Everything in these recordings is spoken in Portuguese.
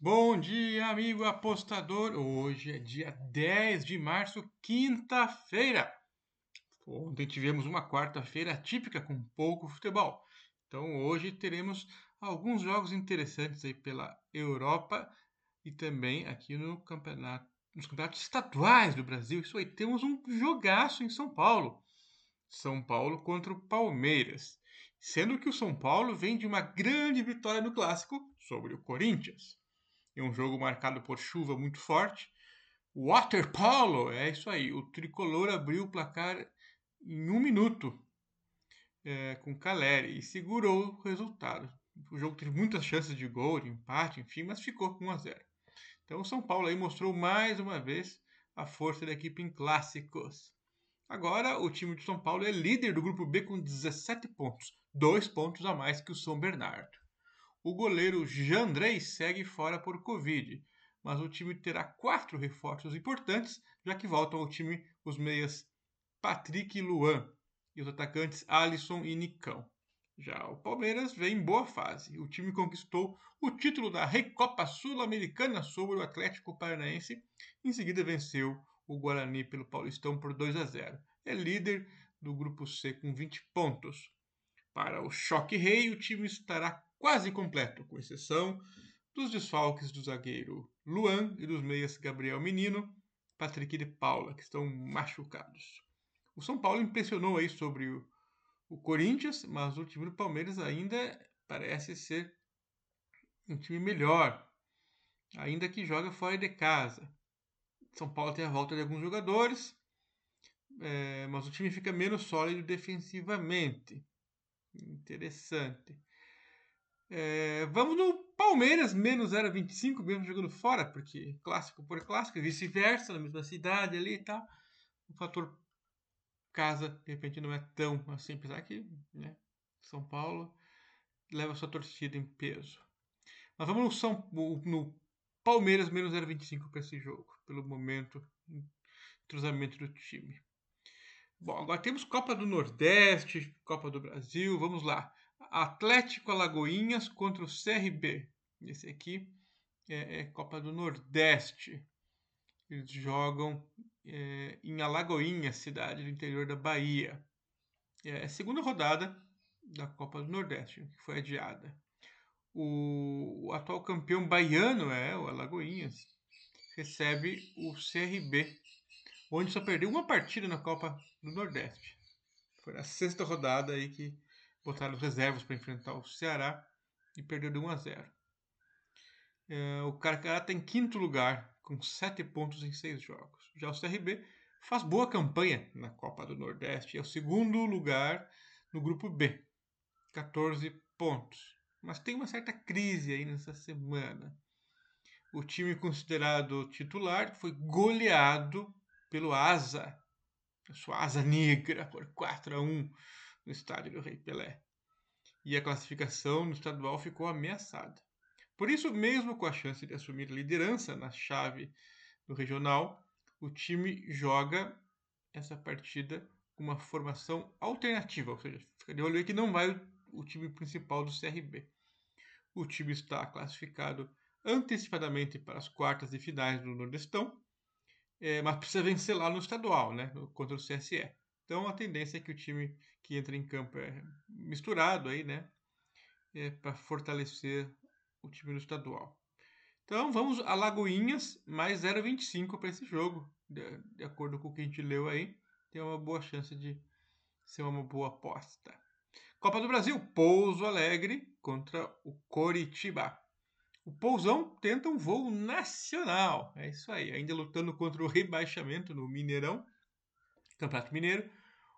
Bom dia, amigo apostador. Hoje é dia 10 de março, quinta-feira. Ontem tivemos uma quarta-feira típica com pouco futebol. Então hoje teremos alguns jogos interessantes aí pela Europa e também aqui no campeonato, nos campeonatos estaduais do Brasil. Isso aí, temos um jogaço em São Paulo. São Paulo contra o Palmeiras. Sendo que o São Paulo vem de uma grande vitória no clássico sobre o Corinthians. Em um jogo marcado por chuva muito forte. Water Polo, é isso aí. O tricolor abriu o placar em um minuto é, com Caleri e segurou o resultado. O jogo teve muitas chances de gol, de empate, enfim, mas ficou com 1 a 0. Então o São Paulo aí mostrou mais uma vez a força da equipe em clássicos. Agora o time de São Paulo é líder do grupo B com 17 pontos, dois pontos a mais que o São Bernardo. O goleiro Jandrei segue fora por Covid, mas o time terá quatro reforços importantes, já que voltam ao time os meias Patrick e Luan e os atacantes Alisson e Nicão. Já o Palmeiras vem em boa fase. O time conquistou o título da Recopa Sul-Americana sobre o Atlético Paranaense. Em seguida venceu o Guarani pelo Paulistão por 2 a 0. É líder do grupo C com 20 pontos. Para o choque rei, o time estará quase completo, com exceção dos desfalques do zagueiro Luan e dos meias Gabriel Menino, Patrick de Paula, que estão machucados. O São Paulo impressionou aí sobre o o Corinthians, mas o time do Palmeiras ainda parece ser um time melhor, ainda que joga fora de casa. São Paulo tem a volta de alguns jogadores, é, mas o time fica menos sólido defensivamente. Interessante. É, vamos no Palmeiras, menos 0,25, mesmo jogando fora, porque clássico por clássico, vice-versa, na mesma cidade ali e tal. O fator casa, de repente, não é tão assim, apesar que né, São Paulo leva sua torcida em peso. Mas vamos no, São, no Palmeiras menos 0,25 para esse jogo, pelo momento, entrosamento do time. Bom, agora temos Copa do Nordeste, Copa do Brasil, vamos lá. Atlético Alagoinhas contra o CRB. Esse aqui é, é Copa do Nordeste. Eles jogam é, em Alagoinha, cidade do interior da Bahia. É a segunda rodada da Copa do Nordeste, que foi adiada. O, o atual campeão baiano é o Alagoinhas, recebe o CRB, onde só perdeu uma partida na Copa do Nordeste. Foi na sexta rodada aí que botaram os reservas para enfrentar o Ceará e perdeu de 1 a 0. É, o Carcará está em quinto lugar com sete pontos em seis jogos. Já o CRB faz boa campanha na Copa do Nordeste, é o segundo lugar no grupo B, 14 pontos. Mas tem uma certa crise aí nessa semana. O time considerado titular foi goleado pelo Asa, a sua Asa Negra, por 4 a 1 no estádio do Rei Pelé. E a classificação no estadual ficou ameaçada. Por isso, mesmo com a chance de assumir a liderança na chave do regional, o time joga essa partida com uma formação alternativa, ou seja, fica de olho aí que não vai o time principal do CRB. O time está classificado antecipadamente para as quartas e finais do Nordestão, é, mas precisa vencer lá no estadual, né, contra o CSE. Então a tendência é que o time que entra em campo é misturado aí, né, é, para fortalecer o time do estadual. Então vamos a Lagoinhas mais 0,25 para esse jogo. De, de, acordo com o que a gente leu aí, tem uma boa chance de ser uma boa aposta. Copa do Brasil, Pouso Alegre contra o Coritiba. O Pousão tenta um voo nacional. É isso aí, ainda lutando contra o rebaixamento no Mineirão, Campeonato Mineiro.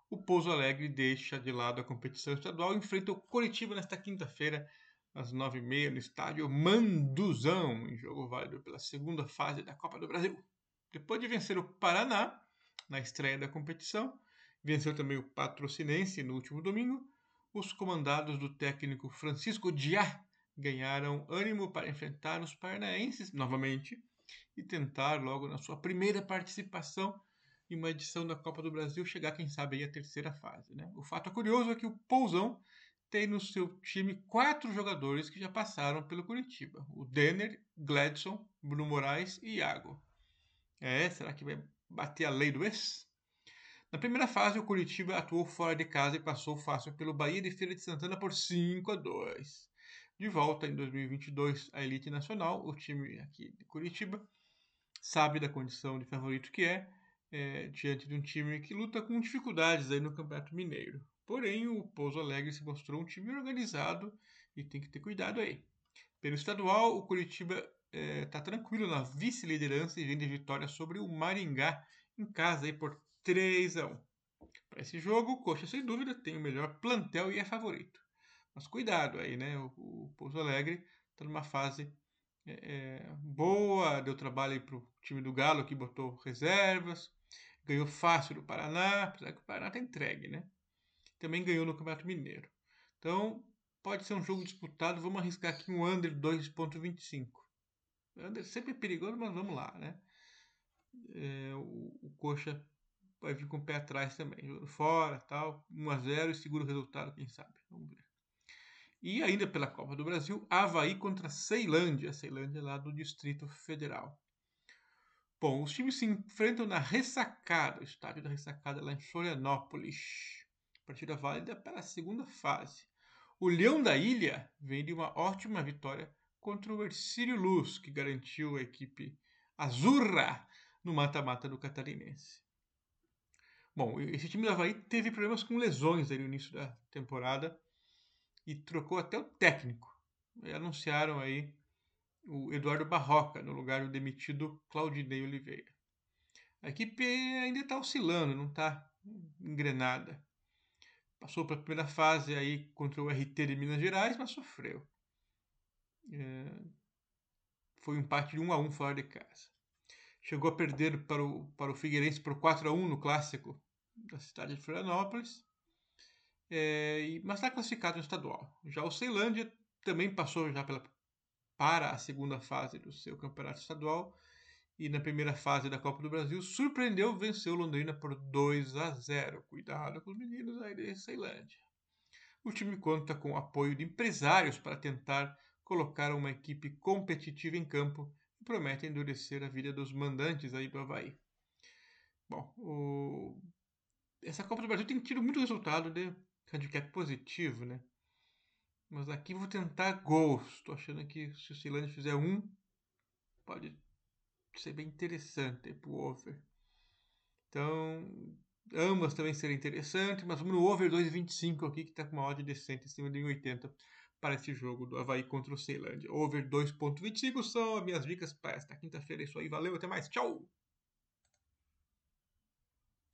O Pouso Alegre deixa de lado a competição estadual e enfrenta o Coritiba nesta quinta-feira às nove e meia no estádio Manduzão, em jogo válido pela segunda fase da Copa do Brasil. Depois de vencer o Paraná na estreia da competição, venceu também o Patrocinense no último domingo, os comandados do técnico Francisco Diá ganharam ânimo para enfrentar os paranaenses novamente e tentar logo na sua primeira participação em uma edição da Copa do Brasil chegar, quem sabe, aí à terceira fase. Né? O fato curioso é que o Pousão tem no seu time quatro jogadores que já passaram pelo Curitiba: o Denner, Gladson, Bruno Moraes e Iago. É, será que vai bater a lei do ex? Na primeira fase, o Curitiba atuou fora de casa e passou fácil pelo Bahia de Feira de Santana por 5 a 2. De volta em 2022 à elite nacional, o time aqui de Curitiba sabe da condição de favorito que é, é diante de um time que luta com dificuldades aí no Campeonato Mineiro. Porém, o Pouso Alegre se mostrou um time organizado e tem que ter cuidado aí. Pelo estadual, o Curitiba está é, tá tranquilo na vice-liderança e vem de vitória sobre o Maringá em casa aí por 3 a 1. Para esse jogo, o Coxa, sem dúvida, tem o melhor plantel e é favorito. Mas cuidado aí, né? O, o Pouso Alegre está numa fase é, é, boa, deu trabalho para o time do Galo que botou reservas, ganhou fácil do Paraná, apesar que o Paraná está entregue, né? também ganhou no Campeonato Mineiro. Então, pode ser um jogo disputado. Vamos arriscar aqui um under 2.25. Under sempre é perigoso, mas vamos lá, né? É, o, o, Coxa vai vir com o pé atrás também. Fora, tal. 1x0 e segura o resultado, quem sabe. Vamos ver. E ainda pela Copa do Brasil, Havaí contra Ceilândia. Ceilândia lá do Distrito Federal. Bom, os times se enfrentam na Ressacada, o estádio da Ressacada lá em Florianópolis partida válida para a segunda fase. O Leão da Ilha vem de uma ótima vitória contra o Ercílio Luz, que garantiu a equipe azurra no mata-mata do Catarinense. Bom, esse time do Havaí teve problemas com lesões no início da temporada e trocou até o técnico. E anunciaram aí o Eduardo Barroca no lugar do demitido Claudinei Oliveira. A equipe ainda está oscilando, não está engrenada. Passou pela primeira fase aí contra o RT de Minas Gerais, mas sofreu. É, foi um empate de 1 a 1 fora de casa. Chegou a perder para o, para o Figueirense por 4 a 1 no clássico da cidade de Florianópolis, é, mas está classificado no estadual. Já o Ceilândia também passou já pela, para a segunda fase do seu campeonato estadual e na primeira fase da Copa do Brasil surpreendeu, venceu Londrina por 2 a 0. Cuidado com os meninos aí de Ceilândia. O time conta com apoio de empresários para tentar colocar uma equipe competitiva em campo e promete endurecer a vida dos mandantes aí do Havaí. Bom, o... essa Copa do Brasil tem tido muito resultado de handicap positivo, né? Mas aqui vou tentar gols. Estou achando que se o Ceilândia fizer um, pode ser bem interessante para o over. Então, ambas também seriam interessantes, mas vamos no over 2,25 aqui, que está com uma odd decente, em cima de 1,80 para esse jogo do Havaí contra o Ceilândia. Over 2,25 são as minhas dicas para esta quinta-feira. É isso aí, valeu, até mais, tchau!